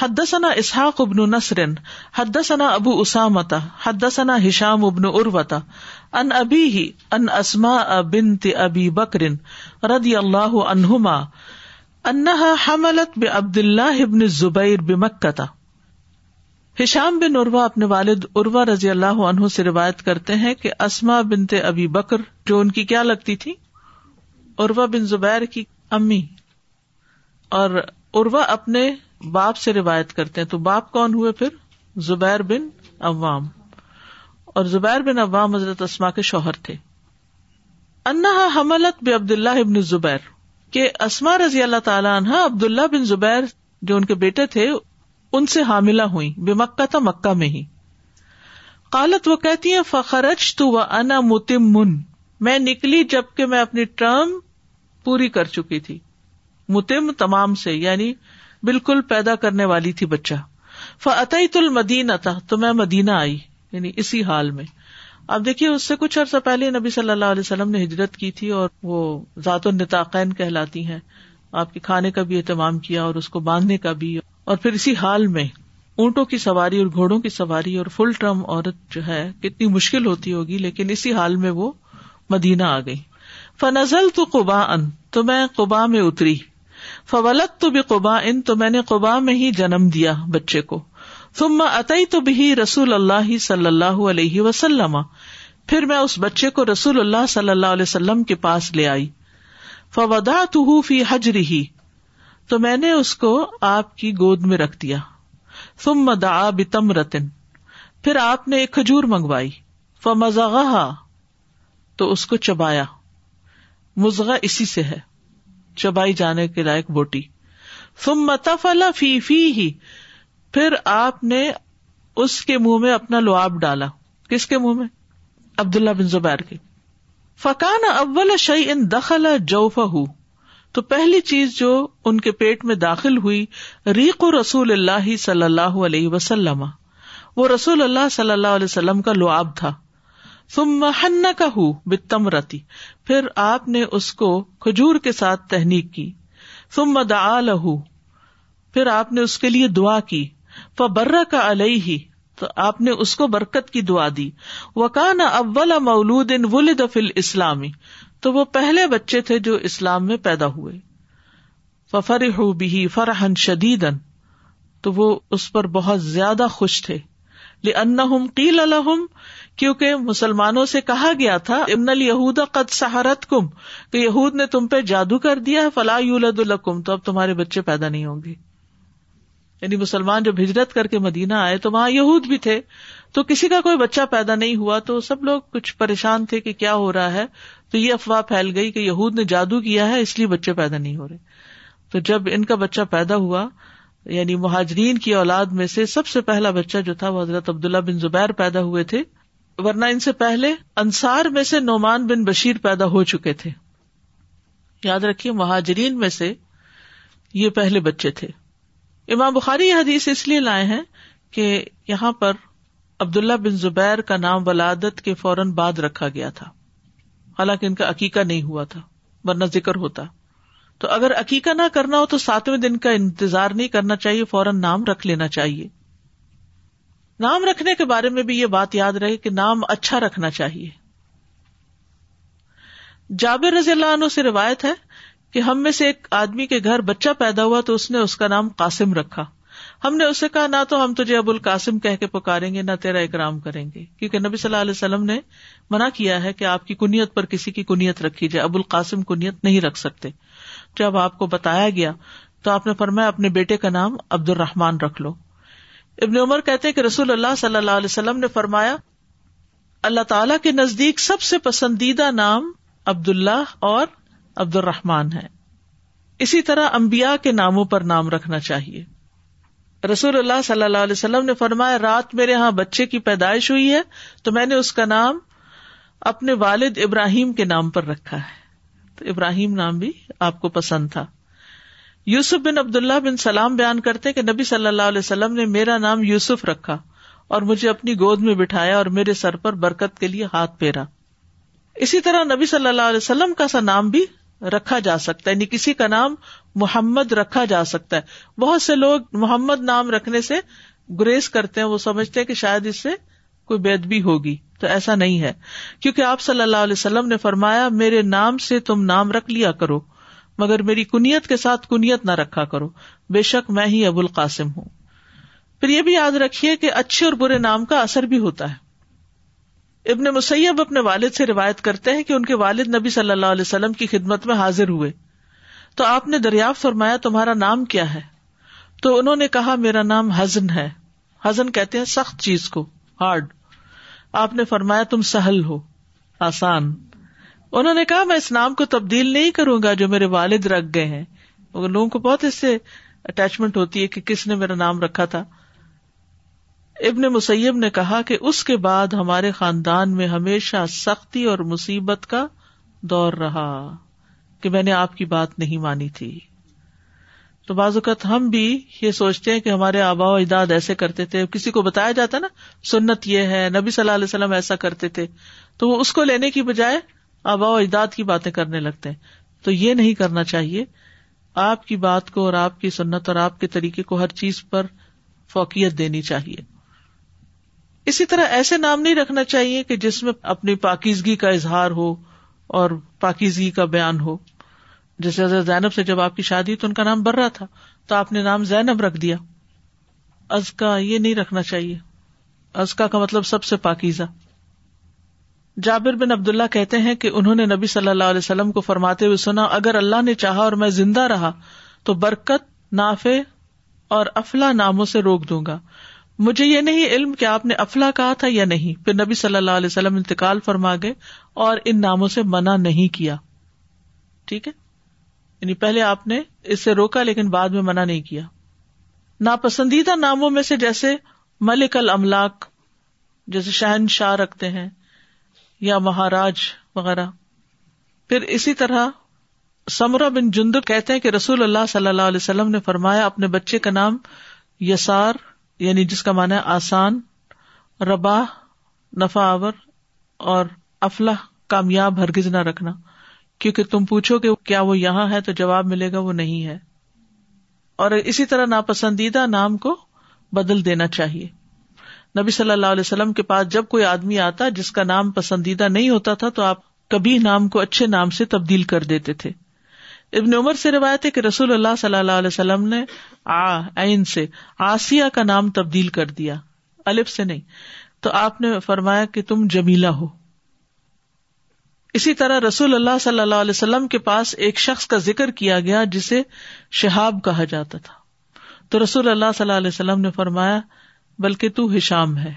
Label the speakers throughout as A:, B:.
A: حد ثنا اسحاق ابن نسر حد ثنا ابو اسامت حد ثنا ہشام ابن اروتا ان ابی ہی ان اسما بنت ابی بکر رضی اللہ عنہما انہا حملت بے عبد اللہ ابن زبیر بے مکتا ہشام بن اروا اپنے والد اروا رضی اللہ عنہ سے روایت کرتے ہیں کہ اسما بنت ابی بکر جو ان کی کیا لگتی تھی اروا بن زبیر کی امی اور اروا اپنے باپ سے روایت کرتے ہیں تو باپ کون ہوئے پھر زبیر بن عوام اور زبیر بن عوام حضرت اسما کے شوہر تھے انا ابن زبیر اسما رضی اللہ اللہ تعالیٰ عنہ عبد بن زبیر جو ان کے بیٹے تھے ان سے حاملہ ہوئی بے مکہ تھا مکہ میں ہی قالت وہ کہتی ہیں فخرج تو انا متم من میں نکلی جبکہ میں اپنی ٹرم پوری کر چکی تھی متم تمام سے یعنی بالکل پیدا کرنے والی تھی بچہ فی المدین مدین تو میں مدینہ آئی یعنی اسی حال میں اب دیکھیے اس سے کچھ عرصہ پہلے نبی صلی اللہ علیہ وسلم نے ہجرت کی تھی اور وہ ذات و نتاقین کہلاتی ہیں آپ کے کھانے کا بھی اہتمام کیا اور اس کو باندھنے کا بھی اور پھر اسی حال میں اونٹوں کی سواری اور گھوڑوں کی سواری اور فل ٹرم عورت جو ہے کتنی مشکل ہوتی ہوگی لیکن اسی حال میں وہ مدینہ آ گئی فنزل تو قبا ان تو میں قبا میں اتری فولت تو بھی قبا ان تو میں نے قبا میں ہی جنم دیا بچے کو سما عط تو بھی رسول اللہ صلی اللہ علیہ وسلم پھر میں اس بچے کو رسول اللہ صلی اللہ علیہ وسلم کے پاس لے آئی فودا تو حجری ہی تو میں نے اس کو آپ کی گود میں رکھ دیا دعا بتم رتن پھر آپ نے ایک کھجور منگوائی ف تو اس کو چبایا مزغ اسی سے ہے چبائی جانے کے لائق بوٹی ہی پھر آپ نے اس کے منہ میں اپنا لواب ڈالا کس کے منہ میں بن زبیر کے فکان اول شعی ان دخلا جوف تو پہلی چیز جو ان کے پیٹ میں داخل ہوئی ریق و رسول اللہ صلی اللہ علیہ وسلم وہ رسول اللہ صلی اللہ علیہ وسلم کا لواب تھا سم کا ہُو بتم رتی پھر آپ نے اس کو کھجور کے ساتھ تحنیک کی سم آپ نے اس کے لیے دعا کی فرا کا الئی ہی تو آپ نے اس کو برکت کی دعا دی وکان اول مولود ان اسلامی تو وہ پہلے بچے تھے جو اسلام میں پیدا ہوئے بھی فرحن شدید تو وہ اس پر بہت زیادہ خوش تھے لن قیل الحم کیونکہ مسلمانوں سے کہا گیا تھا امن الہود قد سہارت کم کہ یہود نے تم پہ جادو کر دیا ہے فلاح یولد الم تو اب تمہارے بچے پیدا نہیں ہوں گے یعنی مسلمان جب ہجرت کر کے مدینہ آئے تو وہاں یہود بھی تھے تو کسی کا کوئی بچہ پیدا نہیں ہوا تو سب لوگ کچھ پریشان تھے کہ کیا ہو رہا ہے تو یہ افواہ پھیل گئی کہ یہود نے جادو کیا ہے اس لیے بچے پیدا نہیں ہو رہے تو جب ان کا بچہ پیدا ہوا یعنی مہاجرین کی اولاد میں سے سب سے پہلا بچہ جو تھا وہ حضرت عبداللہ بن زبیر پیدا ہوئے تھے ورنہ ان سے پہلے انصار میں سے نعمان بن بشیر پیدا ہو چکے تھے یاد رکھیے مہاجرین میں سے یہ پہلے بچے تھے امام بخاری یہ حدیث اس لیے لائے ہیں کہ یہاں پر عبداللہ بن زبیر کا نام ولادت کے فوراً بعد رکھا گیا تھا حالانکہ ان کا عقیقہ نہیں ہوا تھا ورنہ ذکر ہوتا تو اگر عقیقہ نہ کرنا ہو تو ساتویں دن کا انتظار نہیں کرنا چاہیے فوراً نام رکھ لینا چاہیے نام رکھنے کے بارے میں بھی یہ بات یاد رہے کہ نام اچھا رکھنا چاہیے جابر رضی اللہ عنہ سے روایت ہے کہ ہم میں سے ایک آدمی کے گھر بچہ پیدا ہوا تو اس نے اس کا نام قاسم رکھا ہم نے اسے کہا نہ تو ہم تجھے ابو القاسم کہہ کے پکاریں گے نہ تیرا اکرام کریں گے کیونکہ نبی صلی اللہ علیہ وسلم نے منع کیا ہے کہ آپ کی کنیت پر کسی کی کنیت رکھی جائے ابو القاسم کنیت نہیں رکھ سکتے جب آپ کو بتایا گیا تو آپ نے فرمایا اپنے بیٹے کا نام عبد الرحمان رکھ لو ابن عمر کہتے کہ رسول اللہ صلی اللہ علیہ وسلم نے فرمایا اللہ تعالیٰ کے نزدیک سب سے پسندیدہ نام عبد اللہ اور عبد الرحمان ہے اسی طرح امبیا کے ناموں پر نام رکھنا چاہیے رسول اللہ صلی اللہ علیہ وسلم نے فرمایا رات میرے یہاں بچے کی پیدائش ہوئی ہے تو میں نے اس کا نام اپنے والد ابراہیم کے نام پر رکھا ہے تو ابراہیم نام بھی آپ کو پسند تھا یوسف بن عبداللہ بن سلام بیان کرتے کہ نبی صلی اللہ علیہ وسلم نے میرا نام یوسف رکھا اور مجھے اپنی گود میں بٹھایا اور میرے سر پر برکت کے لیے ہاتھ پھیرا اسی طرح نبی صلی اللہ علیہ وسلم کا سا نام بھی رکھا جا سکتا ہے یعنی کسی کا نام محمد رکھا جا سکتا ہے بہت سے لوگ محمد نام رکھنے سے گریز کرتے ہیں وہ سمجھتے ہیں کہ شاید اس سے کوئی بھی ہوگی تو ایسا نہیں ہے کیونکہ آپ صلی اللہ علیہ وسلم نے فرمایا میرے نام سے تم نام رکھ لیا کرو مگر میری کنیت کے ساتھ کنیت نہ رکھا کرو بے شک میں ہی ابو القاسم ہوں پھر یہ بھی یاد رکھیے کہ اچھے اور برے نام کا اثر بھی ہوتا ہے ابن مسیب اپنے والد سے روایت کرتے ہیں کہ ان کے والد نبی صلی اللہ علیہ وسلم کی خدمت میں حاضر ہوئے تو آپ نے دریافت فرمایا تمہارا نام کیا ہے تو انہوں نے کہا میرا نام ہزن ہے ہزن کہتے ہیں سخت چیز کو ہارڈ آپ نے فرمایا تم سہل ہو آسان انہوں نے کہا میں اس نام کو تبدیل نہیں کروں گا جو میرے والد رکھ گئے ہیں لوگوں کو بہت اس سے اٹیچمنٹ ہوتی ہے کہ کس نے میرا نام رکھا تھا ابن مسیب نے کہا کہ اس کے بعد ہمارے خاندان میں ہمیشہ سختی اور مصیبت کا دور رہا کہ میں نے آپ کی بات نہیں مانی تھی تو بعض اوقات ہم بھی یہ سوچتے ہیں کہ ہمارے آبا و اجداد ایسے کرتے تھے کسی کو بتایا جاتا نا سنت یہ ہے نبی صلی اللہ علیہ وسلم ایسا کرتے تھے تو وہ اس کو لینے کی بجائے آبا و اجداد کی باتیں کرنے لگتے ہیں تو یہ نہیں کرنا چاہیے آپ کی بات کو اور آپ کی سنت اور آپ کے طریقے کو ہر چیز پر فوکیت دینی چاہیے اسی طرح ایسے نام نہیں رکھنا چاہیے کہ جس میں اپنی پاکیزگی کا اظہار ہو اور پاکیزگی کا بیان ہو جیسے زینب سے جب آپ کی شادی تو ان کا نام بر رہا تھا تو آپ نے نام زینب رکھ دیا ازکا یہ نہیں رکھنا چاہیے ازکا کا مطلب سب سے پاکیزہ جابر بن عبد اللہ کہتے ہیں کہ انہوں نے نبی صلی اللہ علیہ وسلم کو فرماتے ہوئے سنا اگر اللہ نے چاہا اور میں زندہ رہا تو برکت نافع اور افلا ناموں سے روک دوں گا مجھے یہ نہیں علم کہ آپ نے افلا کہا تھا یا نہیں پھر نبی صلی اللہ علیہ وسلم انتقال فرما گئے اور ان ناموں سے منع نہیں کیا ٹھیک ہے یعنی پہلے آپ نے اس سے روکا لیکن بعد میں منع نہیں کیا ناپسندیدہ ناموں میں سے جیسے ملک الملاک جیسے شہن شاہ رکھتے ہیں یا مہاراج وغیرہ پھر اسی طرح سمرا بن جند کہتے ہیں کہ رسول اللہ صلی اللہ علیہ وسلم نے فرمایا اپنے بچے کا نام یسار یعنی جس کا مانا ہے آسان ربا آور اور افلاح کامیاب ہرگز نہ رکھنا کیونکہ تم پوچھو کہ کیا وہ یہاں ہے تو جواب ملے گا وہ نہیں ہے اور اسی طرح ناپسندیدہ نام کو بدل دینا چاہیے نبی صلی اللہ علیہ وسلم کے پاس جب کوئی آدمی آتا جس کا نام پسندیدہ نہیں ہوتا تھا تو آپ کبھی نام کو اچھے نام سے تبدیل کر دیتے تھے ابن عمر سے روایت ہے کہ رسول اللہ صلی اللہ علیہ وسلم نے آ عین سے سے آسیہ کا نام تبدیل کر دیا الف نہیں تو آپ نے فرمایا کہ تم جمیلا ہو اسی طرح رسول اللہ صلی اللہ علیہ وسلم کے پاس ایک شخص کا ذکر کیا گیا جسے شہاب کہا جاتا تھا تو رسول اللہ صلی اللہ علیہ وسلم نے فرمایا بلکہ تو ہشام ہے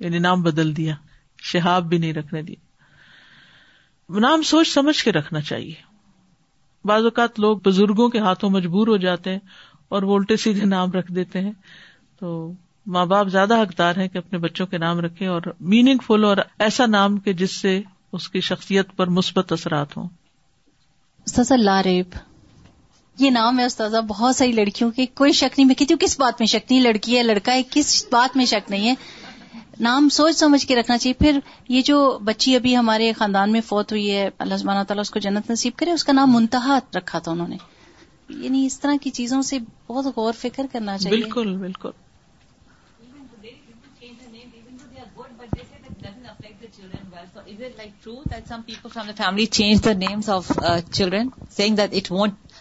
A: یعنی نام بدل دیا شہاب بھی نہیں رکھنے دیا نام سوچ سمجھ کے رکھنا چاہیے بعض اوقات لوگ بزرگوں کے ہاتھوں مجبور ہو جاتے ہیں اور وہ الٹے سیدھے نام رکھ دیتے ہیں تو ماں باپ زیادہ حقدار ہیں کہ اپنے بچوں کے نام رکھے اور میننگ فل اور ایسا نام کہ جس سے اس کی شخصیت پر مثبت اثرات ہوں
B: یہ نام ہے استاذہ بہت ساری لڑکیوں کے کوئی شک نہیں میں کہتی ہوں کس بات میں شک نہیں لڑکی ہے لڑکا ہے کس بات میں شک نہیں ہے نام سوچ سمجھ کے رکھنا چاہیے پھر یہ جو بچی ابھی ہمارے خاندان میں فوت ہوئی ہے اللہ تعالیٰ اس کو جنت نصیب کرے اس کا نام منتہا رکھا تھا انہوں نے یعنی اس طرح کی چیزوں سے بہت غور فکر کرنا چاہیے
A: بالکل بالکل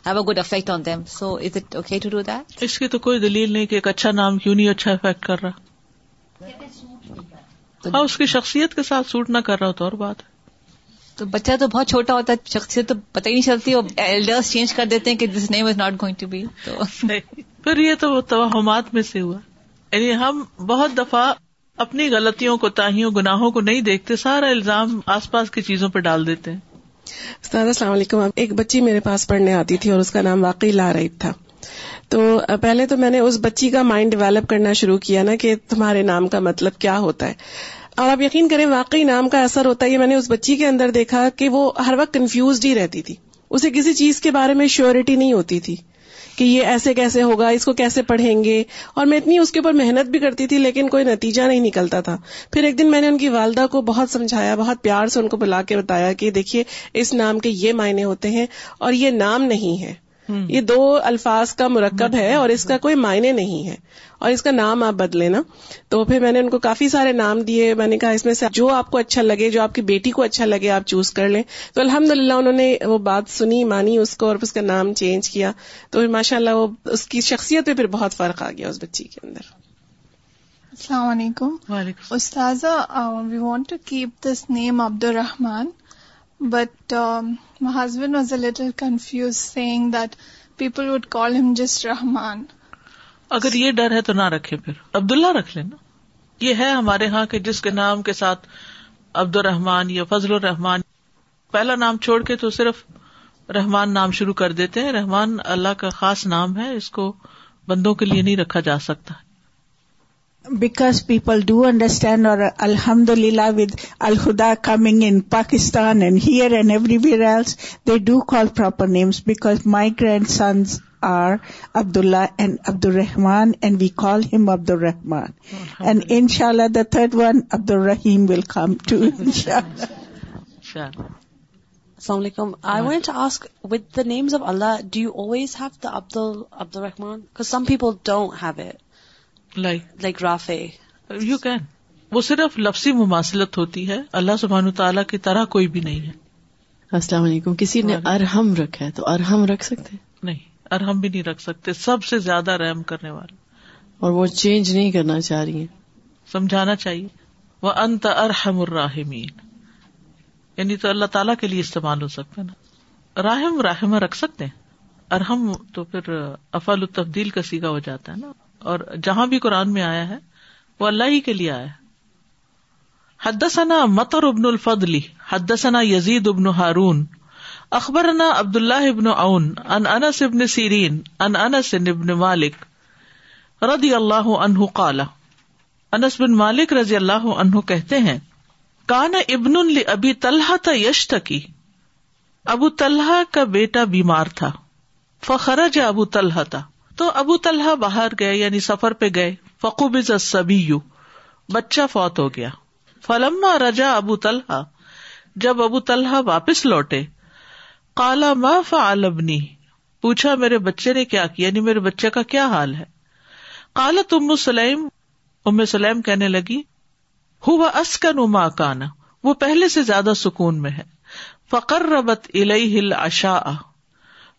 C: have a good effect on so is it okay to do that
A: اس کی تو کوئی دلیل نہیں کہ ایک اچھا نام کیوں نہیں اچھا افیکٹ کر رہا ہاں اس کی شخصیت کے ساتھ سوٹ نہ کر رہا ہو تو اور بات ہے
C: تو بچہ تو بہت چھوٹا ہوتا ہے شخصیت تو پتہ ہی نہیں چلتی ایلڈرس چینج کر دیتے ہیں کہ this name is not going to be
A: پھر یہ تو توہمات میں سے ہوا یعنی ہم بہت دفعہ اپنی غلطیوں کو تاہیوں گناہوں کو نہیں دیکھتے سارا الزام آس پاس کی چیزوں پہ ڈال دیتے ہیں
D: استاد السلام علیکم ایک بچی میرے پاس پڑھنے آتی تھی اور اس کا نام واقعی لا رہی تھا تو پہلے تو میں نے اس بچی کا مائنڈ ڈیولپ کرنا شروع کیا نا کہ تمہارے نام کا مطلب کیا ہوتا ہے اور آپ یقین کریں واقعی نام کا اثر ہوتا ہے میں نے اس بچی کے اندر دیکھا کہ وہ ہر وقت کنفیوزڈ ہی رہتی تھی اسے کسی چیز کے بارے میں شیورٹی نہیں ہوتی تھی کہ یہ ایسے کیسے ہوگا اس کو کیسے پڑھیں گے اور میں اتنی اس کے اوپر محنت بھی کرتی تھی لیکن کوئی نتیجہ نہیں نکلتا تھا پھر ایک دن میں نے ان کی والدہ کو بہت سمجھایا بہت پیار سے ان کو بلا کے بتایا کہ دیکھیے اس نام کے یہ معنی ہوتے ہیں اور یہ نام نہیں ہے یہ دو الفاظ کا مرکب ہے اور اس کا کوئی معنی نہیں ہے اور اس کا نام آپ بدلے نا تو پھر میں نے ان کو کافی سارے نام دیے میں نے کہا اس میں سے جو آپ کو اچھا لگے جو آپ کی بیٹی کو اچھا لگے آپ چوز کر لیں تو الحمد للہ انہوں نے وہ بات سنی مانی اس کو اور اس کا نام چینج کیا تو ماشاء اللہ وہ اس کی شخصیت پہ پھر بہت فرق آ گیا اس بچی کے اندر
E: السلام علیکم استاذہ we want to keep this name Abdur Rahman but my husband was a little confused seeing that people would call him just Rahman
A: اگر یہ ڈر ہے تو نہ رکھے پھر عبد اللہ رکھ لینا یہ ہے ہمارے یہاں کہ جس کے نام کے ساتھ عبد الرحمان یا فضل الرحمان پہلا نام چھوڑ کے تو صرف رحمان نام شروع کر دیتے ہیں رحمان اللہ کا خاص نام ہے اس کو بندوں کے لیے نہیں رکھا جا سکتا
F: بیکاز پیپل ڈو انڈرسٹینڈ اور الحمد للہ with الخدا coming in Pakistan and here and everywhere else they do call proper names because my grandsons are Abdullah and Abdul Rahman and we کال ہم عبد الرحمان اینڈ ان شاء اللہ دا تھرڈ ون عبد
G: الرحیم ول کم to السلام علیکم I want ask with the names of Allah do you always have the Abd Abdur Rahman some people don't have it like like رافے
A: you can وہ صرف لفظی مماثلت ہوتی ہے اللہ سبحان تعالیٰ کی طرح کوئی بھی نہیں ہے
H: السلام علیکم کسی نے ارحم رکھا ہے تو ارحم رکھ سکتے
A: نہیں ارحم بھی نہیں رکھ سکتے سب سے زیادہ رحم کرنے والا
H: اور وہ چینج نہیں کرنا چاہ رہی ہیں
A: سمجھانا چاہیے وہ انت ارحم الراحمین یعنی تو اللہ تعالیٰ کے لیے استعمال ہو سکتا ہے نا راہم رحم رکھ سکتے ہیں ارحم تو پھر افال التبدیل کا سیگا ہو جاتا ہے نا اور جہاں بھی قرآن میں آیا ہے وہ اللہ ہی کے لیے آیا حدثنا متر ابن الفلی حدثنا یزید ابن ہارون اخبر عبد اللہ ابن اون ان انس ابن سیرین ان ابن مالک رضی اللہ کالا رضی اللہ کہتے ہیں کان ابن ابھی تلح تھا یش تکی ابو طلحہ کا بیٹا بیمار تھا فخرج ابو طلحہ تھا تو ابو طلحہ باہر گئے یعنی سفر پہ گئے فقوب سبھی بچہ فوت ہو گیا فلما رجا ابو طلحہ جب ابو طلحہ واپس لوٹے کالا ما محبنی پوچھا میرے بچے نے کیا کیا یعنی میرے بچے کا کیا حال ہے کالا تم سلیم ام سلیم کہنے لگی ہوا کانا وہ پہلے سے زیادہ سکون میں ہے فکر ربت الشا ہل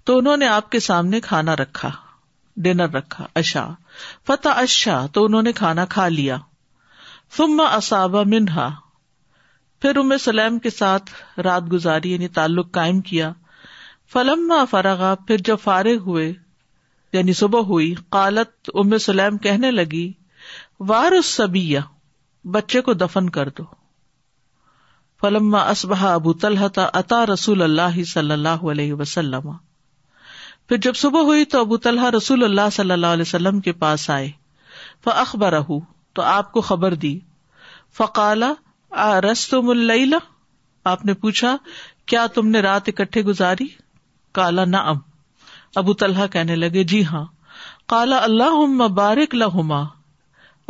A: تو انہوں نے آپ کے سامنے کھانا رکھا ڈنر رکھا اشا فتح اشا تو انہوں نے کھانا کھا لیا فما اصاب منہا پھر ام سلیم کے ساتھ رات گزاری یعنی تعلق قائم کیا فلم فرغا پھر جب فارغ ہوئے یعنی صبح ہوئی قالت ام سلیم کہنے لگی وار سبیا بچے کو دفن کر دو فلما اسبہ ابو طلحہ اطا رسول اللہ صلی اللہ علیہ وسلم پھر جب صبح ہوئی تو ابو طلحہ رسول اللہ صلی اللہ علیہ وسلم کے پاس آئے فخبر تو آپ کو خبر دی فقال رستم تو آپ نے پوچھا کیا تم نے رات اکٹھے گزاری کالا نہ ابو طلحہ کہنے لگے جی ہاں کالا اللہ بارک لہما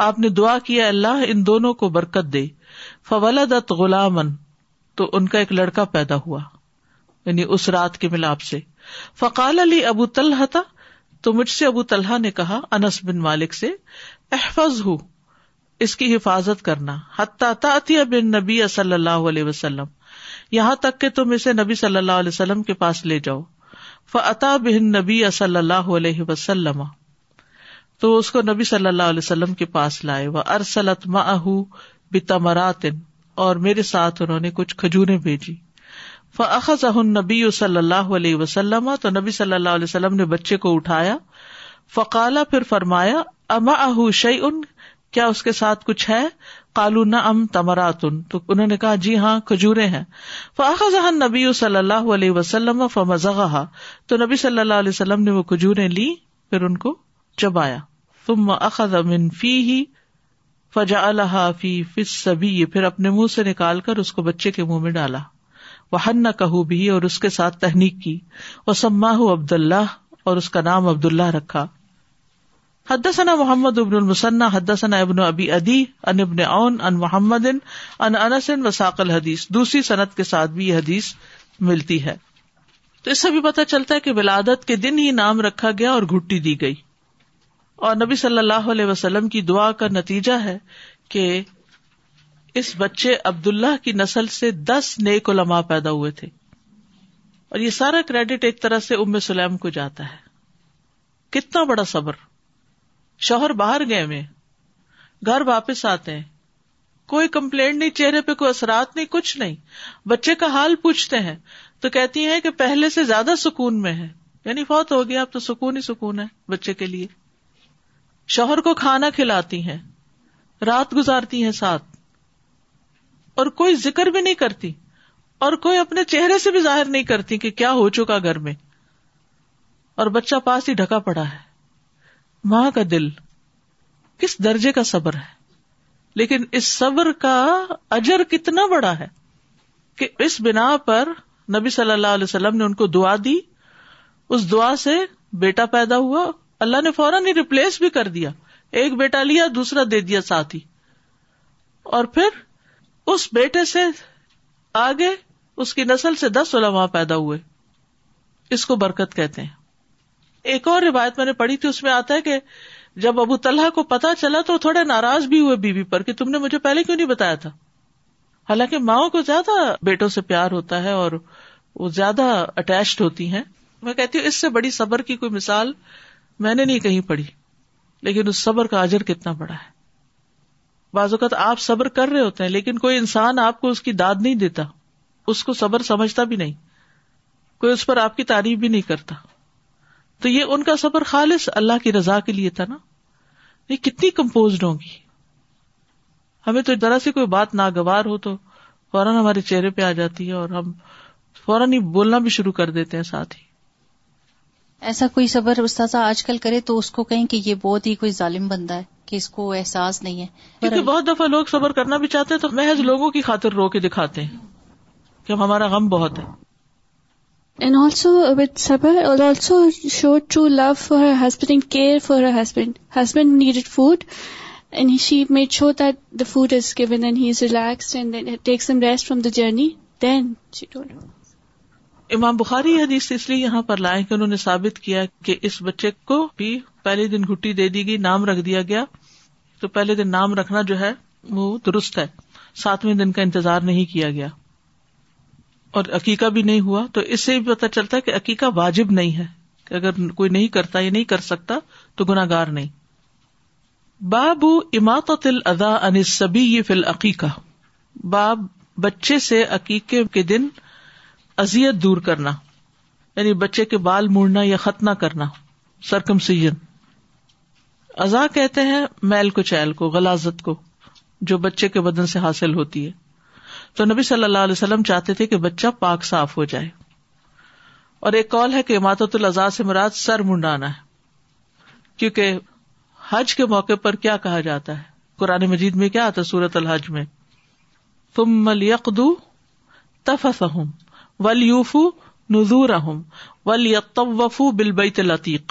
A: آپ نے دعا کیا اللہ ان دونوں کو برکت دے فولا دت غلامن تو ان کا ایک لڑکا پیدا ہوا یعنی اس رات کے ملاپ سے فقال علی ابو تلح تھا تو مجھ سے ابو تلح نے کہا انس بن مالک سے احفظ ہو اس کی حفاظت کرنا حتیٰ بن نبی صلی اللہ علیہ وسلم یہاں تک کہ تم اسے نبی صلی اللہ علیہ وسلم کے پاس لے جاؤ فا بن نبی صلی اللہ علیہ وسلم تو اس کو نبی صلی اللہ علیہ وسلم کے پاس لائے وہ ارسلت ماہ بتمرات اور میرے ساتھ انہوں نے کچھ کھجورے بھیجی فعظ نبی صلی اللہ علیہ وسلم تو نبی صلی اللہ علیہ وسلم نے بچے کو اٹھایا فقالا پھر فرمایا اما اہ شعی ان کیا اس کے ساتھ کچھ ہے کالو نہ ام تمراتن تو انہوں نے کہا جی ہاں کھجورے ہیں فاق زحن نبی صلی اللہ علیہ وسلم ف تو نبی صلی اللہ علیہ وسلم نے وہ کھجوریں لی پھر ان کو چبایا اخذ فجا فجعلها فی فی السبی پھر اپنے منہ سے نکال کر اس کو بچے کے منہ میں ڈالا کہو بھی اور اس کے ساتھ تحنیک کی وہ سما عبد اللہ اور اس کا نام عبد اللہ حد ثنا محمد ابن المسن حد ابن ابی ادی ان ابن اون ان محمد ان ان وساق الحدیث دوسری صنعت کے ساتھ بھی یہ حدیث ملتی ہے تو اس سے بھی پتا چلتا ہے کہ ولادت کے دن ہی نام رکھا گیا اور گٹی دی گئی اور نبی صلی اللہ علیہ وسلم کی دعا کا نتیجہ ہے کہ اس بچے عبد اللہ کی نسل سے دس نیک لما پیدا ہوئے تھے اور یہ سارا کریڈٹ ایک طرح سے ام سلیم کو جاتا ہے کتنا بڑا صبر شوہر باہر گئے میں گھر واپس آتے ہیں کوئی کمپلینٹ نہیں چہرے پہ کوئی اثرات نہیں کچھ نہیں بچے کا حال پوچھتے ہیں تو کہتی ہیں کہ پہلے سے زیادہ سکون میں ہے یعنی بہت ہو گیا اب تو سکون ہی سکون ہے بچے کے لیے شوہر کو کھانا کھلاتی ہیں رات گزارتی ہیں ساتھ اور کوئی ذکر بھی نہیں کرتی اور کوئی اپنے چہرے سے بھی ظاہر نہیں کرتی کہ کیا ہو چکا گھر میں اور بچہ پاس ہی ڈھکا پڑا ہے ماں کا دل کس درجے کا صبر ہے لیکن اس صبر کا اجر کتنا بڑا ہے کہ اس بنا پر نبی صلی اللہ علیہ وسلم نے ان کو دعا دی اس دعا سے بیٹا پیدا ہوا اللہ نے فوراً ریپلیس بھی کر دیا ایک بیٹا لیا دوسرا دے دیا ساتھ ہی اور پھر اس بیٹے سے آگے اس کی نسل سے دس علماء پیدا ہوئے اس کو برکت کہتے ہیں ایک اور روایت میں نے پڑھی تھی اس میں آتا ہے کہ جب ابو طلحہ کو پتا چلا تو تھوڑے ناراض بھی ہوئے بیوی بی پر کہ تم نے مجھے پہلے کیوں نہیں بتایا تھا حالانکہ ماؤں کو زیادہ بیٹوں سے پیار ہوتا ہے اور وہ زیادہ اٹیچڈ ہوتی ہیں میں کہتی ہوں اس سے بڑی صبر کی کوئی مثال میں نے نہیں کہیں پڑھی لیکن اس صبر کا آجر کتنا بڑا ہے بعض اوقات آپ صبر کر رہے ہوتے ہیں لیکن کوئی انسان آپ کو اس کی داد نہیں دیتا اس کو صبر سمجھتا بھی نہیں کوئی اس پر آپ کی تعریف بھی نہیں کرتا تو یہ ان کا صبر خالص اللہ کی رضا کے لیے تھا نا یہ کتنی کمپوز ہوگی ہمیں تو ذرا سی کوئی بات ناگوار ہو تو فوراً ہمارے چہرے پہ آ جاتی ہے اور ہم فوراً ہی بولنا بھی شروع کر دیتے ہیں ساتھ ہی
B: ایسا کوئی صبر استاذ آج کل کرے تو اس کو کہیں کہ یہ بہت ہی کوئی ظالم بندہ ہے کہ اس کو احساس نہیں ہے
A: کیونکہ بہت دفعہ لوگ صبر کرنا بھی چاہتے ہیں تو محض لوگوں کی خاطر رو کے دکھاتے ہیں کہ ہمارا غم بہت ہے
I: اینڈ آلسو وتھ سبر اور also show true love for her husband care for her husband husband needed food and she made sure that the food is given and he is relax and take some rest from the journey then she told
A: Imam Bukhari حدیث اس لیے یہاں پر لائے کہ انہوں نے ثابت کیا کہ اس بچے کو بھی پہلے دن گٹی دے دی گئی نام رکھ دیا گیا تو پہلے دن نام رکھنا جو ہے وہ درست ہے ساتویں دن کا انتظار نہیں کیا گیا اور عقیقہ بھی نہیں ہوا تو اس سے بھی پتا چلتا ہے کہ عقیقہ واجب نہیں ہے کہ اگر کوئی نہیں کرتا یا نہیں کر سکتا تو گناگار نہیں باب یہ فل عقیقہ باب بچے سے عقیقے کے دن ازیت دور کرنا یعنی بچے کے بال موڑنا یا ختنا کرنا سرکم سیزن ازا کہتے ہیں میل کو چیل کو غلازت کو جو بچے کے بدن سے حاصل ہوتی ہے تو نبی صلی اللہ علیہ وسلم چاہتے تھے کہ بچہ پاک صاف ہو جائے اور ایک کال ہے کہ اماطت الزا سے مراد سر منڈانا ہے کیونکہ حج کے موقع پر کیا کہا جاتا ہے قرآن مجید میں کیا آتا سورت الحج میں تم مل یقم ولیوفو ول احم بل بیت لطیق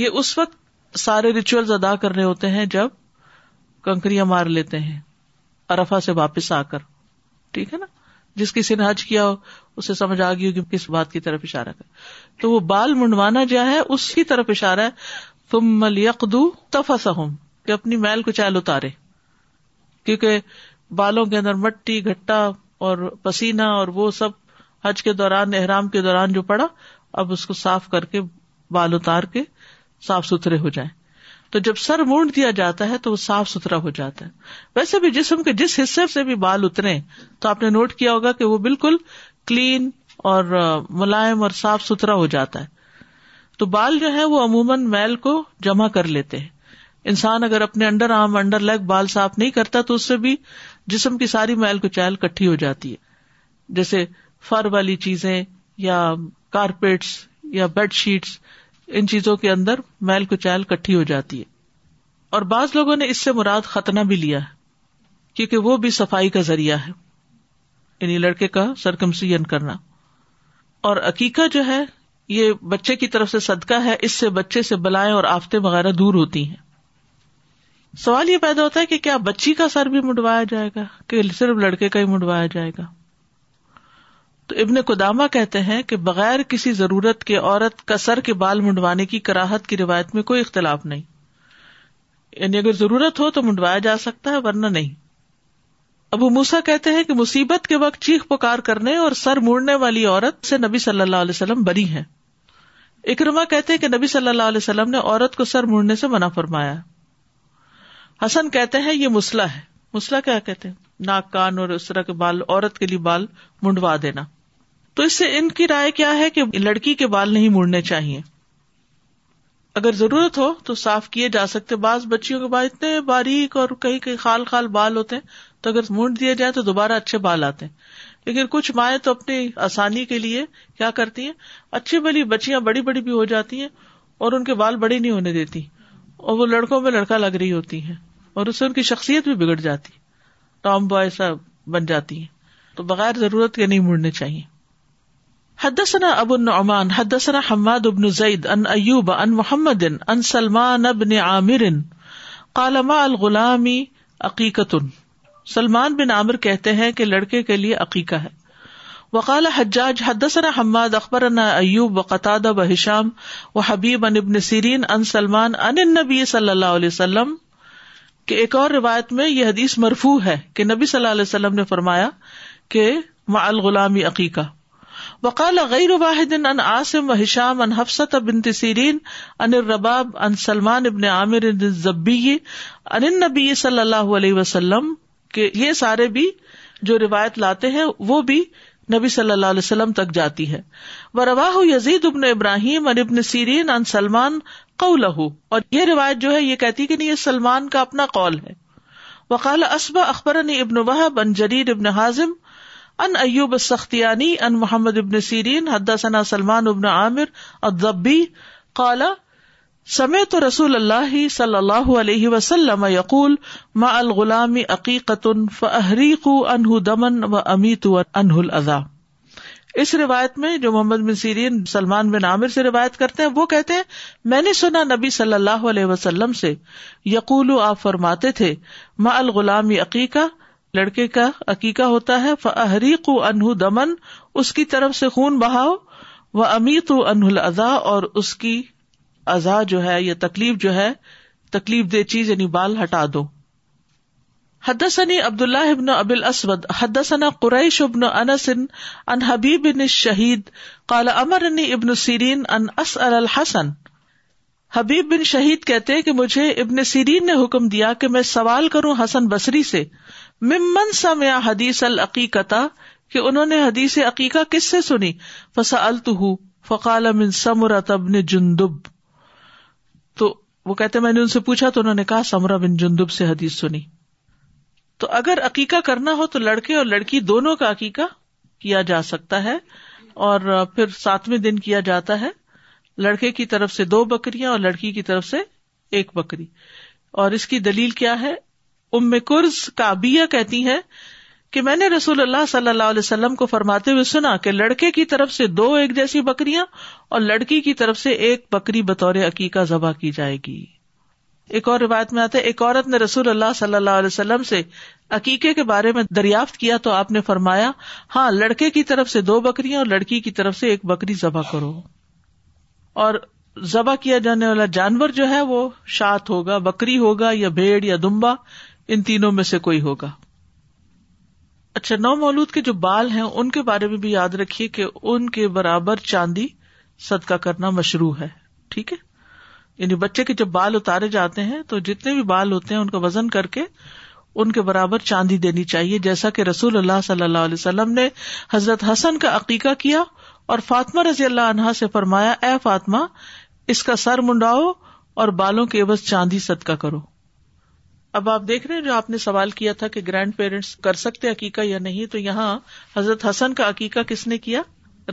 A: یہ اس وقت سارے ریچولس ادا کرنے ہوتے ہیں جب کنکریاں مار لیتے ہیں ارفا سے واپس آ کر ٹھیک ہے نا جس کسی نے حج کیا ہو اسے سمجھ آ گئی ہوگی کس بات کی طرف اشارہ کر تو وہ بال منڈوانا جا ہے اس کی طرف اشارہ ہے تم مل یق کہ اپنی میل کو چال اتارے کیونکہ بالوں کے اندر مٹی گٹا اور پسینہ اور وہ سب حج کے دوران احرام کے دوران جو پڑا اب اس کو صاف کر کے بال اتار کے صاف ستھرے ہو جائیں تو جب سر مونڈ دیا جاتا ہے تو وہ صاف ستھرا ہو جاتا ہے ویسے بھی جسم کے جس حصے سے بھی بال اترے تو آپ نے نوٹ کیا ہوگا کہ وہ بالکل کلین اور ملائم اور صاف ستھرا ہو جاتا ہے تو بال جو ہے وہ عموماً میل کو جمع کر لیتے ہیں انسان اگر اپنے انڈر آرم انڈر لیگ بال صاف نہیں کرتا تو اس سے بھی جسم کی ساری میل کو چہل کٹھی ہو جاتی ہے جیسے فر والی چیزیں یا کارپیٹس یا بیڈ شیٹس ان چیزوں کے اندر میل کچال کٹھی ہو جاتی ہے اور بعض لوگوں نے اس سے مراد ختنا بھی لیا ہے کیونکہ وہ بھی صفائی کا ذریعہ ہے انہیں لڑکے کا سرکمسین کرنا اور عقیقہ جو ہے یہ بچے کی طرف سے صدقہ ہے اس سے بچے سے بلائیں اور آفتے وغیرہ دور ہوتی ہیں سوال یہ پیدا ہوتا ہے کہ کیا بچی کا سر بھی مڈوایا جائے گا کہ صرف لڑکے کا ہی مڈوایا جائے گا تو ابن قدامہ کہتے ہیں کہ بغیر کسی ضرورت کے عورت کا سر کے بال منڈوانے کی کراہت کی روایت میں کوئی اختلاف نہیں یعنی اگر ضرورت ہو تو منڈوایا جا سکتا ہے ورنہ نہیں ابو موسا کہتے ہیں کہ مصیبت کے وقت چیخ پکار کرنے اور سر موڑنے والی عورت سے نبی صلی اللہ علیہ وسلم بری ہیں اکرما کہتے ہیں کہ نبی صلی اللہ علیہ وسلم نے عورت کو سر موڑنے سے منع فرمایا حسن کہتے ہیں یہ مسلح ہے مسلح کیا کہتے ہیں ناک کان اور اس طرح کے کے بال عورت لیے بال منڈوا دینا تو اس سے ان کی رائے کیا ہے کہ لڑکی کے بال نہیں مڑنے چاہیے اگر ضرورت ہو تو صاف کیے جا سکتے بعض بچیوں کے بعد اتنے باریک اور کہیں کہیں خال خال بال ہوتے ہیں تو اگر مونڈ دیا جائے تو دوبارہ اچھے بال آتے ہیں لیکن کچھ مائیں تو اپنی آسانی کے لیے کیا کرتی ہیں اچھی بلی بچیاں بڑی بڑی بھی ہو جاتی ہیں اور ان کے بال بڑی نہیں ہونے دیتی اور وہ لڑکوں میں لڑکا لگ رہی ہوتی ہے اور اس سے ان کی شخصیت بھی بگڑ جاتی ٹام بوائے سا بن جاتی ہیں تو بغیر ضرورت کے نہیں مڑنے چاہیے حدسنا النعمان حدثنا حماد ابن زعید ان ایوب ان محمد ان سلمان ابن عامر کالما الغلامی عقیقت سلمان بن عامر کہتے ہیں کہ لڑکے کے لیے عقیقہ ہے وقال حجاج حدثنا حماد اخبر ان ایوب و قطع اب و حبیب ان ابن سیرین ان سلمان ان نبی صلی اللہ علیہ وسلم کے ایک اور روایت میں یہ حدیث مرفو ہے کہ نبی صلی اللہ علیہ وسلم نے فرمایا کہ الغلامی عقیقہ وقال غیر واحد ان عاصم و حشام ان حفصت بن تسیرین ان الرباب ان سلمان ابن عامر ان نبی صلی اللہ علیہ وسلم کہ یہ سارے بھی جو روایت لاتے ہیں وہ بھی نبی صلی اللہ علیہ وسلم تک جاتی ہے و رواہ یزید ابن ابراہیم ان ابن سیرین ان سلمان قول اور یہ روایت جو ہے یہ کہتی کہ نہیں یہ سلمان کا اپنا قول ہے وقال اسبا اخبر ابن وحب ان جرید ابن حاضم ان ایوب سختیانی ان محمد ابن سیرین حد ثنا سلمان ابن عامر ادبی کالا رسول اللہ صلی اللہ علیہ وسلم یقول ما دمن و امیت انہ الاضح اس روایت میں جو محمد بن سیرین سلمان بن عامر سے روایت کرتے ہیں وہ کہتے ہیں میں نے سنا نبی صلی اللہ علیہ وسلم سے یقول آپ فرماتے تھے ما الغلامی عقیقہ لڑکے کا عقیقہ ہوتا ہے فہریق انہ دمن اس کی طرف سے خون بہاؤ وہ امیت انہ الزا اور اس کی ازا جو ہے یا تکلیف جو ہے تکلیف دہ چیز یعنی بال ہٹا دو حد ثنی عبد اللہ ابن ابل اسود حد ثنا قریش ابن انس ان حبیب بن شہید قال امر ابن سیرین ان اس الحسن حبیب بن شہید کہتے کہ مجھے ابن سیرین نے حکم دیا کہ میں سوال کروں حسن بصری سے ممن سا حدیث العقیقتا کہ انہوں نے حدیث عقیقہ کس سے سنی فسا فقال امن تو وہ کہتے میں نے ان سے پوچھا تو انہوں نے کہا بن جندب سے حدیث سنی تو اگر عقیقہ کرنا ہو تو لڑکے اور لڑکی دونوں کا عقیقہ کیا جا سکتا ہے اور پھر ساتویں دن کیا جاتا ہے لڑکے کی طرف سے دو بکریاں اور لڑکی کی طرف سے ایک بکری اور اس کی دلیل کیا ہے ام کرز کا بیا کہتی ہیں کہ میں نے رسول اللہ صلی اللہ علیہ وسلم کو فرماتے ہوئے سنا کہ لڑکے کی طرف سے دو ایک جیسی بکریاں اور لڑکی کی طرف سے ایک بکری بطور عقیقہ ذبح کی جائے گی ایک اور روایت میں آتا ہے ایک عورت نے رسول اللہ صلی اللہ علیہ وسلم سے عقیقے کے بارے میں دریافت کیا تو آپ نے فرمایا ہاں لڑکے کی طرف سے دو بکریاں اور لڑکی کی طرف سے ایک بکری ذبح کرو اور ذبح کیا جانے والا جانور جو ہے وہ شاط ہوگا بکری ہوگا یا بھیڑ یا دمبا ان تینوں میں سے کوئی ہوگا اچھا نو مولود کے جو بال ہیں ان کے بارے میں بھی یاد رکھیے کہ ان کے برابر چاندی صدقہ کرنا مشروع ہے ٹھیک ہے یعنی بچے کے جب بال اتارے جاتے ہیں تو جتنے بھی بال ہوتے ہیں ان کا وزن کر کے ان کے برابر چاندی دینی چاہیے جیسا کہ رسول اللہ صلی اللہ علیہ وسلم نے حضرت حسن کا عقیقہ کیا اور فاطمہ رضی اللہ عنہا سے فرمایا اے فاطمہ اس کا سر منڈاؤ اور بالوں کے عوض چاندی صدقہ کرو اب آپ دیکھ رہے ہیں جو آپ نے سوال کیا تھا کہ گرینڈ پیرنٹس کر سکتے عقیقہ یا نہیں تو یہاں حضرت حسن کا عقیقہ کس نے کیا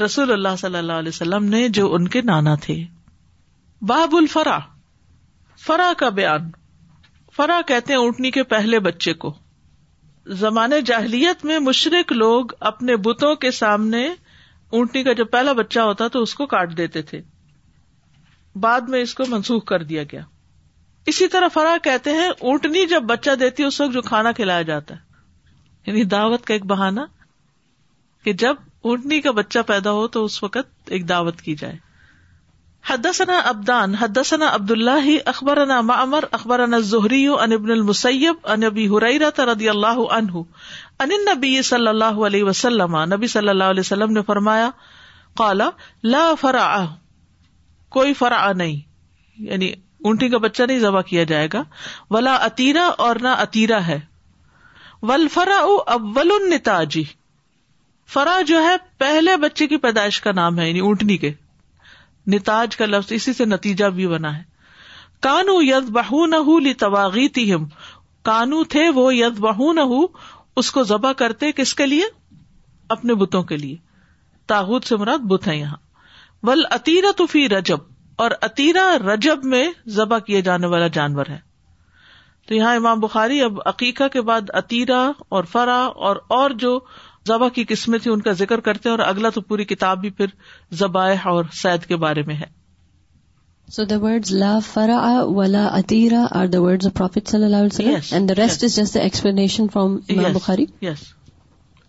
A: رسول اللہ صلی اللہ علیہ وسلم نے جو ان کے نانا تھے باب الفرا فرا کا بیان فرا کہتے ہیں اونٹنی کے پہلے بچے کو زمانے جاہلیت میں مشرق لوگ اپنے بتوں کے سامنے اونٹنی کا جو پہلا بچہ ہوتا تو اس کو کاٹ دیتے تھے بعد میں اس کو منسوخ کر دیا گیا اسی طرح فرا کہتے ہیں اونٹنی جب بچہ دیتی ہے اس وقت جو کھانا کھلایا جاتا ہے یعنی دعوت کا ایک بہانا کہ جب اونٹنی کا بچہ پیدا ہو تو اس وقت ایک دعوت کی جائے ابدان عبد حد اخبر اخبر المسیب عن انبی حرا تردی اللہ عنہ ان نبی صلی اللہ علیہ وسلم نبی صلی اللہ علیہ وسلم نے فرمایا قال لا فرع کوئی فرع نہیں یعنی اونٹی کا بچہ نہیں ذبح کیا جائے گا ولا اتیرا اور نہ اتیرا ہے ول فرا نتاجی فرا جو ہے پہلے بچے کی پیدائش کا نام ہے یعنی اونٹنی کے نتاج کا لفظ اسی سے نتیجہ بھی بنا ہے کانو ید بہ نہ کانو تھے وہ ید بہ نہ اس کو ذبح کرتے کس کے لیے اپنے بتوں کے لیے تاحت سے مراد بت ہے یہاں ول اتیرا تو فی رجب اور اتیرا رجب میں ذبح کیے جانے والا جانور ہے تو یہاں امام بخاری اب عقیقہ کے بعد اتیرا اور فرا اور اور جو ذبح کی قسمیں تھیں ان کا ذکر کرتے ہیں اور اگلا تو پوری کتاب بھی پھر ذبائح اور سید کے بارے میں ہے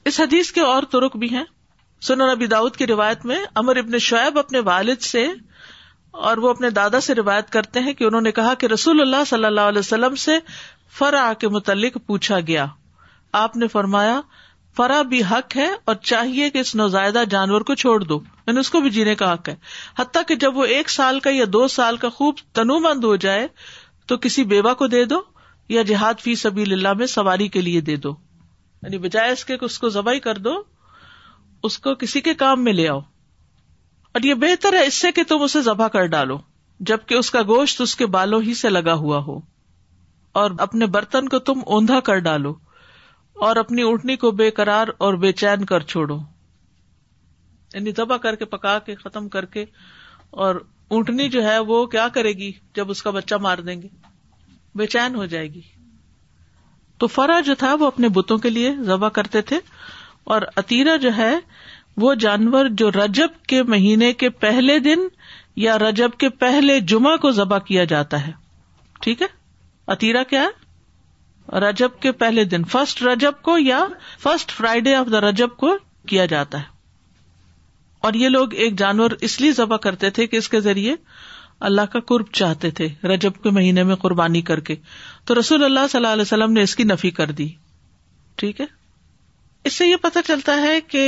A: اس حدیث کے اور ترک بھی ہیں سنن ابی داؤد کی روایت میں امر ابن شعیب اپنے والد سے اور وہ اپنے دادا سے روایت کرتے ہیں کہ انہوں نے کہا کہ رسول اللہ صلی اللہ علیہ وسلم سے فرا کے متعلق پوچھا گیا آپ نے فرمایا فرا بھی حق ہے اور چاہیے کہ اس نوزائیدہ جانور کو چھوڑ دو یعنی اس کو بھی جینے کا حق ہے حتیٰ کہ جب وہ ایک سال کا یا دو سال کا خوب مند ہو جائے تو کسی بیوہ کو دے دو یا جہاد فی سبیل اللہ میں سواری کے لیے دے دو یعنی بجائے اس اس کے کو ذبح کر دو اس کو کسی کے کام میں لے آؤ اور یہ بہتر ہے اس سے کہ تم اسے ذبح کر ڈالو جبکہ اس کا گوشت اس کے بالوں ہی سے لگا ہوا ہو اور اپنے برتن کو تم اوندھا کر ڈالو اور اپنی اٹھنی کو بے قرار اور بے چین کر چھوڑو یعنی دبا کر کے پکا کے ختم کر کے اور اونٹنی جو ہے وہ کیا کرے گی جب اس کا بچہ مار دیں گے بے چین ہو جائے گی تو فرا جو تھا وہ اپنے بتوں کے لیے ذبح کرتے تھے اور اتیرا جو ہے وہ جانور جو رجب کے مہینے کے پہلے دن یا رجب کے پہلے جمعہ کو ذبح کیا جاتا ہے ٹھیک ہے کیا ہے رجب کے پہلے دن فرسٹ رجب کو یا first Friday of the Rajab کو کیا جاتا ہے اور یہ لوگ ایک جانور اس لیے ذبح کرتے تھے کہ اس کے ذریعے اللہ کا قرب چاہتے تھے رجب کے مہینے میں قربانی کر کے تو رسول اللہ صلی اللہ علیہ وسلم نے اس کی نفی کر دی ٹھیک ہے اس سے یہ پتہ چلتا ہے کہ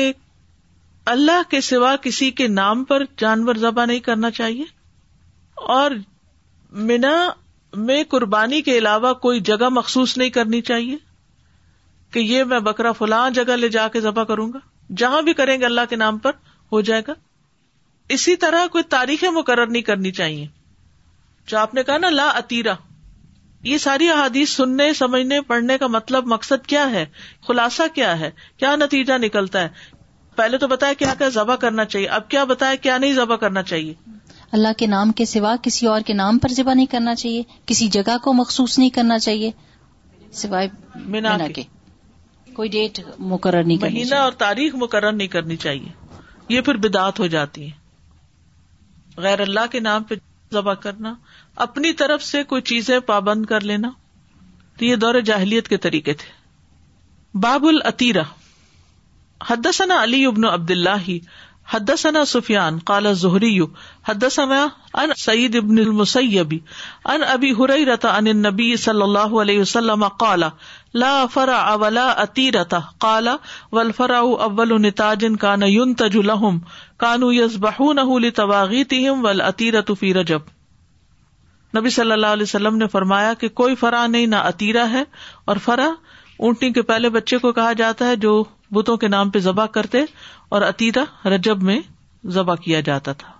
A: اللہ کے سوا کسی کے نام پر جانور ذبح نہیں کرنا چاہیے اور مینا میں قربانی کے علاوہ کوئی جگہ مخصوص نہیں کرنی چاہیے کہ یہ میں بکرا فلاں جگہ لے جا کے ذبح کروں گا جہاں بھی کریں گے اللہ کے نام پر ہو جائے گا اسی طرح کوئی تاریخ مقرر نہیں کرنی چاہیے جو آپ نے کہا نا لا اتیرا یہ ساری احادیث سننے سمجھنے پڑھنے کا مطلب مقصد کیا ہے خلاصہ کیا ہے کیا نتیجہ نکلتا ہے پہلے تو بتایا کیا کیا ذبح کرنا چاہیے اب کیا بتایا کیا نہیں ذبح کرنا چاہیے
B: اللہ کے نام کے سوا کسی اور کے نام پر ذبح نہیں کرنا چاہیے کسی جگہ کو مخصوص نہیں کرنا چاہیے سوائے کے کوئی ڈیٹ مقرر نہیں
A: مہینہ اور تاریخ مقرر نہیں کرنی چاہیے یہ پھر بدعت ہو جاتی ہے غیر اللہ کے نام پہ ذبح کرنا اپنی طرف سے کوئی چیزیں پابند کر لینا تو یہ دور جاہلیت کے طریقے تھے باب العطیرہ حدثنا علی ابن عبد اللہ حدثنا سفیان قال زہری حدثنا ان سعید ابن المسیب ان ابی حریرہ عن النبی صلی اللہ علیہ وسلم قال لا فرع ولا اتیرہ قال والفرع اول نتاج کان ينتج لهم کانوا یذبحونه لتواغیتهم والاتیرۃ فی رجب نبی صلی اللہ علیہ وسلم نے فرمایا کہ کوئی فرع نہیں نہ اتیرہ ہے اور فرع اونٹنی کے پہلے بچے کو کہا جاتا ہے جو بتوں کے نام پہ ذبح کرتے اور عتیدہ رجب میں ذبح کیا جاتا تھا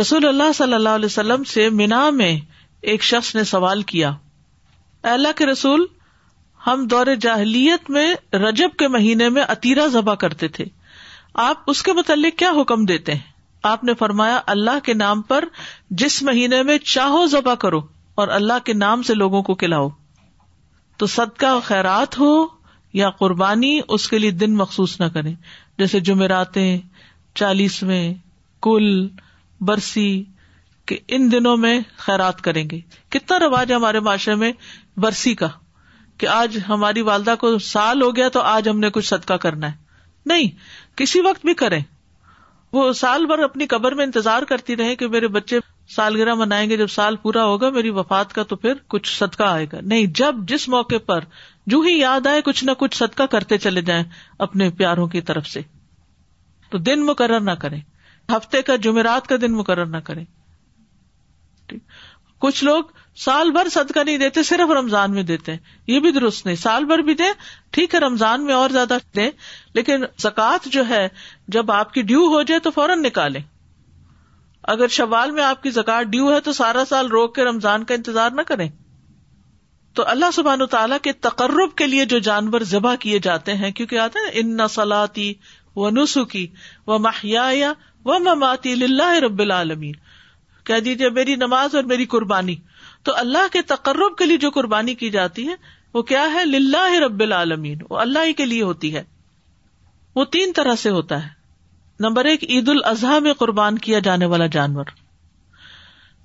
A: رسول اللہ صلی اللہ علیہ وسلم سے مینا میں ایک شخص نے سوال کیا الا کے رسول ہم دور جاہلیت میں رجب کے مہینے میں عتیرہ ذبح کرتے تھے آپ اس کے متعلق کیا حکم دیتے ہیں آپ نے فرمایا اللہ کے نام پر جس مہینے میں چاہو ذبح کرو اور اللہ کے نام سے لوگوں کو کھلاؤ تو صدقہ خیرات ہو یا قربانی اس کے لیے دن مخصوص نہ کریں جیسے جمعراتیں چالیسویں کل برسی ان دنوں میں خیرات کریں گے کتنا رواج ہے ہمارے معاشرے میں برسی کا کہ آج ہماری والدہ کو سال ہو گیا تو آج ہم نے کچھ صدقہ کرنا ہے نہیں کسی وقت بھی کریں وہ سال بھر اپنی قبر میں انتظار کرتی رہے کہ میرے بچے سالگرہ منائیں گے جب سال پورا ہوگا میری وفات کا تو پھر کچھ صدقہ آئے گا نہیں جب جس موقع پر جو ہی یاد آئے کچھ نہ کچھ صدقہ کرتے چلے جائیں اپنے پیاروں کی طرف سے تو دن مقرر نہ کریں ہفتے کا جمعرات کا دن مقرر نہ کریں کچھ لوگ سال بھر صدقہ نہیں دیتے صرف رمضان میں دیتے ہیں یہ بھی درست نہیں سال بھر بھی دیں ٹھیک ہے رمضان میں اور زیادہ دیں لیکن زکوٰۃ جو ہے جب آپ کی ڈیو ہو جائے تو فوراً نکالیں اگر شوال میں آپ کی زکات ڈیو ہے تو سارا سال روک کے رمضان کا انتظار نہ کریں تو اللہ سبحان تعالیٰ کے تقرب کے لیے جو جانور ذبح کیے جاتے ہیں کیونکہ آتے ہیں ان نسلاتی و نسخی و ماہیا و مماتی لاہ رب العالمین کہہ دیجیے میری نماز اور میری قربانی تو اللہ کے تقرب کے لیے جو قربانی کی جاتی ہے وہ کیا ہے للہ رب العالمین وہ اللہ ہی کے لیے ہوتی ہے وہ تین طرح سے ہوتا ہے نمبر ایک عید الاضحی میں قربان کیا جانے والا جانور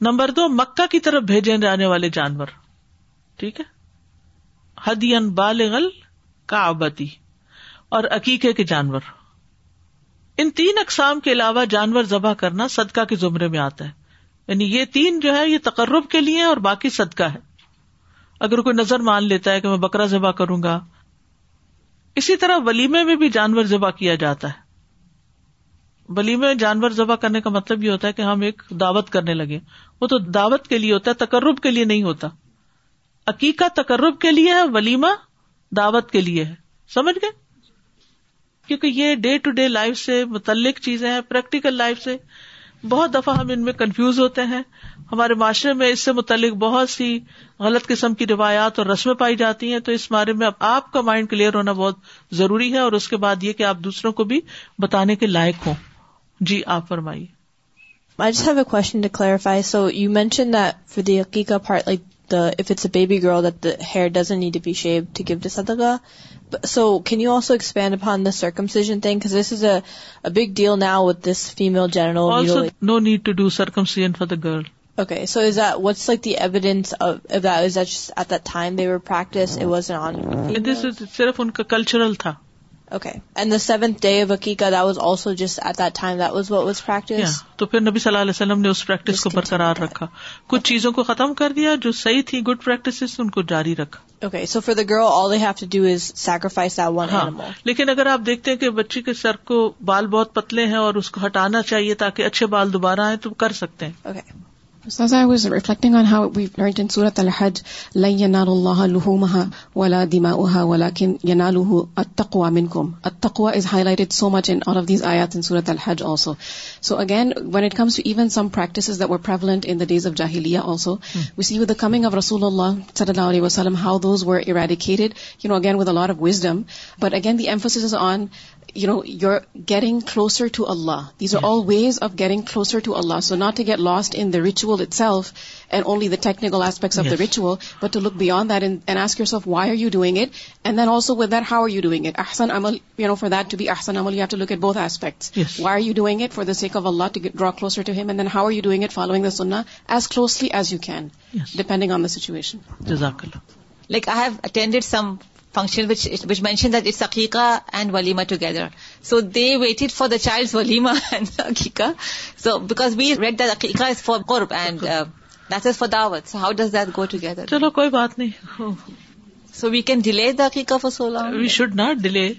A: نمبر دو مکہ کی طرف بھیجے جانے والے جانور ٹھیک ہے ہدین بالغل کابتی اور عقیقے کے جانور ان تین اقسام کے علاوہ جانور ذبح کرنا صدقہ کے زمرے میں آتا ہے یعنی یہ تین جو ہے یہ تقرب کے لیے اور باقی صدقہ ہے اگر کوئی نظر مان لیتا ہے کہ میں بکرا ذبح کروں گا اسی طرح ولیمے میں بھی جانور ذبح کیا جاتا ہے بلی میں جانور ذبح کرنے کا مطلب یہ ہوتا ہے کہ ہم ایک دعوت کرنے لگے وہ تو دعوت کے لیے ہوتا ہے تقرب کے لیے نہیں ہوتا عقیقہ تقرب کے لیے ہے ولیمہ دعوت کے لیے ہے سمجھ گئے کیونکہ یہ ڈے ٹو ڈے لائف سے متعلق چیزیں ہیں پریکٹیکل لائف سے بہت دفعہ ہم ان میں کنفیوز ہوتے ہیں ہمارے معاشرے میں اس سے متعلق بہت سی غلط قسم کی روایات اور رسمیں پائی جاتی ہیں تو اس بارے میں آپ کا مائنڈ کلیئر ہونا بہت ضروری ہے اور اس کے بعد یہ کہ آپ دوسروں کو بھی بتانے کے لائق ہوں so you mention if it's girl that doesn't
J: so can you also expand upon this circumcision this is a big deal now with this female genital no need to do
A: circumcision girl so what's likeness practice
J: کا okay and the seventh day of عقیقہ that was also just at that time that was what was
A: practice تو پھر نبی صلی اللہ علیہ وسلم نے اس پریکٹس کو برقرار رکھا کچھ چیزوں کو ختم کر دیا جو صحیح تھی گڈ پریکٹس ان کو جاری رکھا
J: okay so for the girl all they have to do is sacrifice that one animal
A: لیکن اگر آپ دیکھتے ہیں کہ بچی کے سر کو بال بہت پتلے ہیں اور اس کو ہٹانا چاہیے تاکہ اچھے بال دوبارہ آئے تو کر سکتے ہیں
D: okay okay. So much enough these آیات الڈ also so again when it comes to even some practice of جاہلیات coming of رسول اللہ علیہ وسلم would the لارف wisdom but again the emphasis on you're getting closer to Allah. These are all ways of getting closer to Allah. So not to get lost in the ritual itself and only the technical aspects of the ritual, but to look beyond that and ask yourself, why are you doing it? And then also with that, how are you doing it? Ahsan amal, for that to be ahsan amal, you have to look at both aspects.
A: Yes.
D: Why are you doing it? For the sake of Allah, to draw closer to Him. And then how are you doing it? Following the sunnah as closely as you can, depending on the situation.
A: Jazakallah.
C: Like I have attended some that it's عقیقہ and walima together so they wait for the child walima that is for داوت so how does that
A: go together چلو کوئی
C: بات نہیں so we can delay داقی for solar
A: we should not delay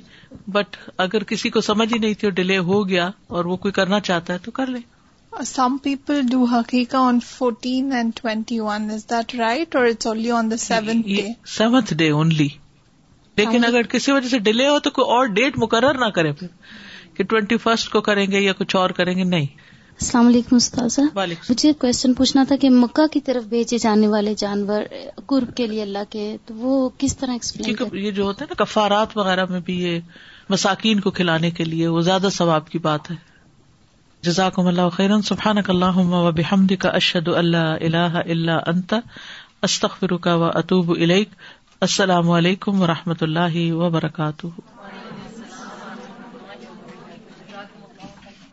A: but اگر کسی کو سمجھ ہی نہیں تھی اور ڈیلے ہو گیا اور وہ کوئی کرنا چاہتا ہے تو کر لیں
E: some people do حقیقہ on fourteen and twenty one is that right اور it's only only on the
A: seventh seventh day day لیکن ہاں۔ اگر کسی وجہ سے ڈیلے ہو تو کوئی اور ڈیٹ مقرر نہ کرے پھر کہ ٹوینٹی فرسٹ کو کریں گے یا کچھ اور کریں گے نہیں
I: السلام علیکم استاذ مجھے کوشچن پوچھنا تھا کہ مکہ کی طرف بھیجے جانے والے جانور قرب کے لیے اللہ کے تو وہ کس طرح ایکسپلین
A: یہ جو ہوتا ہے نا کفارات وغیرہ میں بھی یہ مساکین کو کھلانے کے لیے وہ زیادہ ثواب کی بات ہے جزاک اللہ خیرن خیران اللہ بحمد کا اشد اللہ اللہ اللہ انت استخرا و اطوب الک السلام علیکم و رحمۃ اللہ وبرکاتہ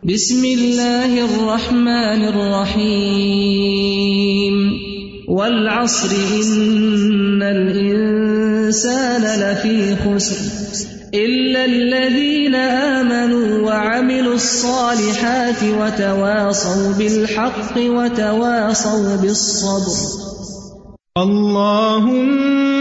K: بسم اللہ الرحمن الرحیم والعصر ان الانسان لفی خسر الا الذین آمنوا وعملوا الصالحات وتواصوا بالحق وتواصوا بالصبر اللہم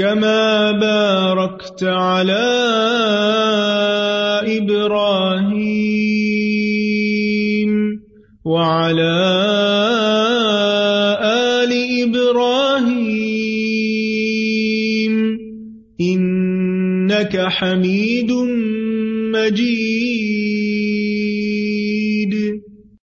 L: كما باركت على